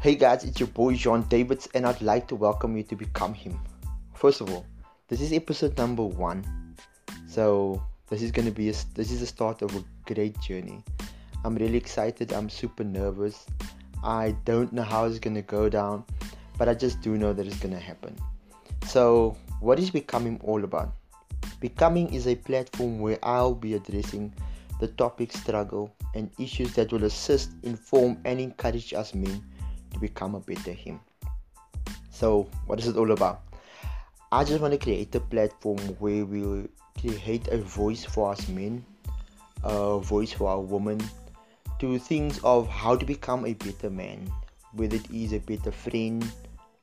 Hey guys, it's your boy John Davids, and I'd like to welcome you to Become Him. First of all, this is episode number one, so this is gonna be a, this is the start of a great journey. I'm really excited. I'm super nervous. I don't know how it's gonna go down, but I just do know that it's gonna happen. So, what is Become Him all about? Become Him is a platform where I'll be addressing the topic struggle and issues that will assist, inform, and encourage us men to become a better him. So, what is it all about? I just want to create a platform where we'll create a voice for us men, a voice for our women, to things of how to become a better man, whether it is a better friend,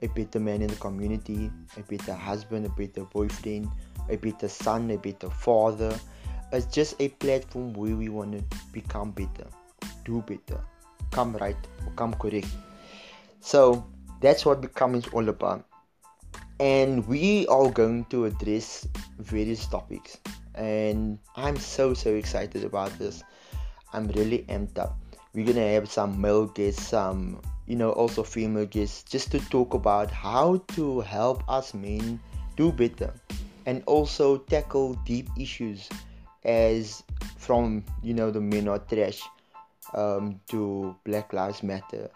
a better man in the community, a better husband, a better boyfriend, a better son, a better father. It's just a platform where we want to become better, do better, come right, or come correct. So that's what become him is all about. And we are going to address various topics. And I'm so so excited about this. I'm really amped up. We're gonna have some male guests, some you know also female guests, just to talk about how to help us men do better and also tackle deep issues as from you know the men are trash um, to Black Lives Matter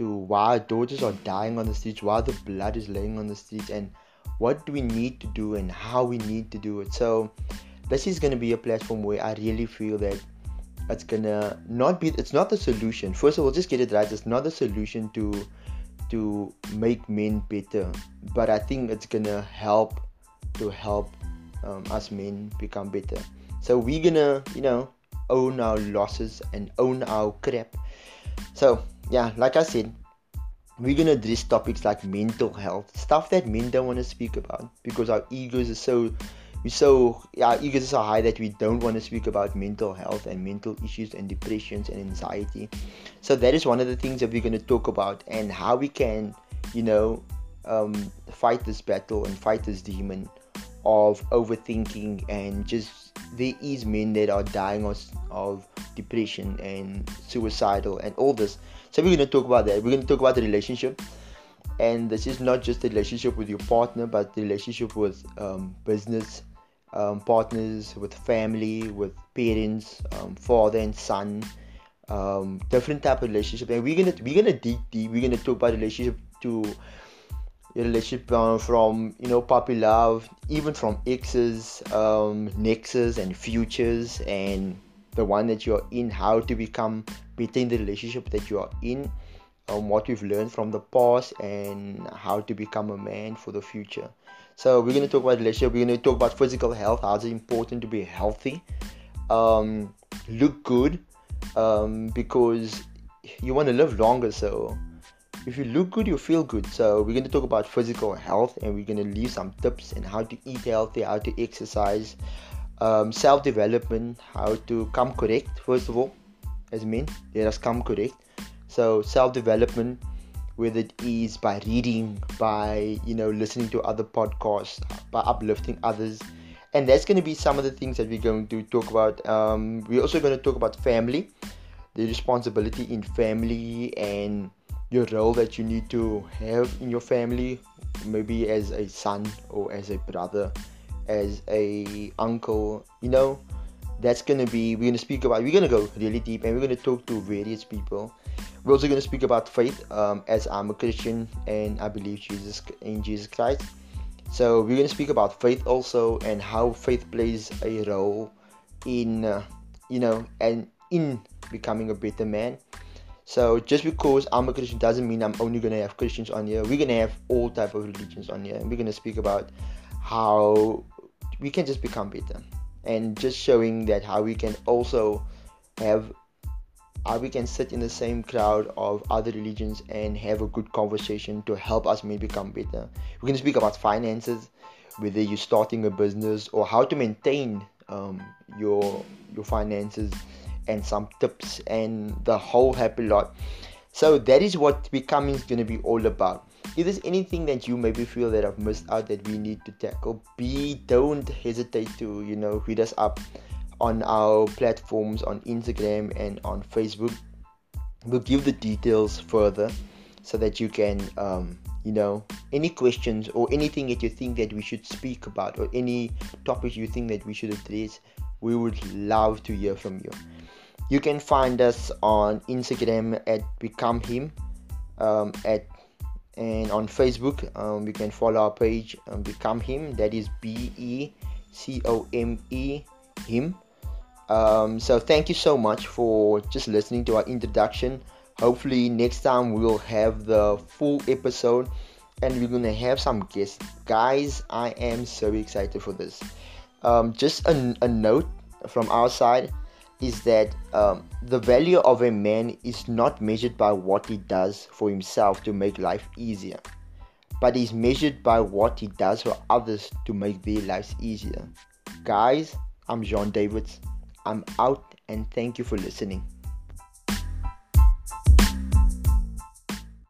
to why daughters are dying on the streets, why the blood is laying on the streets, and what do we need to do and how we need to do it. So this is gonna be a platform where I really feel that it's gonna not be it's not the solution. First of all, just get it right. It's not the solution to to make men better, but I think it's gonna help to help um, us men become better. So we're gonna, you know, own our losses and own our crap. So yeah, like I said, we're gonna address topics like mental health, stuff that men don't want to speak about because our egos are so we're so our egos are so high that we don't want to speak about mental health and mental issues and depressions and anxiety. So that is one of the things that we're gonna talk about and how we can, you know, um, fight this battle and fight this demon of overthinking and just there is men that are dying of, of depression and suicidal and all this. So we're going to talk about that. We're going to talk about the relationship. And this is not just the relationship with your partner but the relationship with um, business um, partners with family with parents um, father and son um, different type of relationship. And we're gonna we're gonna deep deep. We're gonna talk about relationship to relationship uh, from you know puppy love even from exes um, nexus and futures and the one that you're in how to become better in the relationship that you are in um, what we've learned from the past and how to become a man for the future so we're going to talk about relationship we're going to talk about physical health how it's important to be healthy um, look good um, because you want to live longer so if you look good, you feel good. So we're going to talk about physical health, and we're going to leave some tips and how to eat healthy, how to exercise, um, self-development, how to come correct. First of all, as men, let us come correct. So self-development, whether it is by reading, by you know listening to other podcasts, by uplifting others, and that's going to be some of the things that we're going to talk about. Um, we're also going to talk about family, the responsibility in family, and your role that you need to have in your family maybe as a son or as a brother as a uncle you know that's gonna be we're gonna speak about we're gonna go really deep and we're gonna talk to various people. We're also gonna speak about faith um, as i'm a christian and i believe jesus in jesus christ. So we're gonna speak about faith also and how faith plays a role in uh, you know and in becoming a better man. So just because I'm a Christian doesn't mean I'm only gonna have Christians on here. We're gonna have all type of religions on here, and we're gonna speak about how we can just become better, and just showing that how we can also have how we can sit in the same crowd of other religions and have a good conversation to help us maybe become better. we can speak about finances, whether you're starting a business or how to maintain um, your your finances and some tips and the whole happy lot. So that is what become him is going to be all about. If there's anything that you maybe feel that I've missed out that we need to tackle, be don't hesitate to you know hit us up on our platforms on Instagram and on Facebook. We'll give the details further. so that you can um, you know any questions or anything that you think that we should speak about or any topics you think that we should address we would love to hear from you you can find us on instagram at become him um, at and on facebook um, you can follow our page um, become him. That is b-e-c-o-m-e him. Um, so thank you so much for just listening to our introduction. Hopefully next time we'll have the full episode and we're gonna have some guests. Guys i am so excited for this. Um, just a, a, note from our side is that um, the value of a man is not measured by what he does for himself to make life easier but is measured by what he does for others to make their lives easier. Guys i'm john davids. I'm out and thank you for listening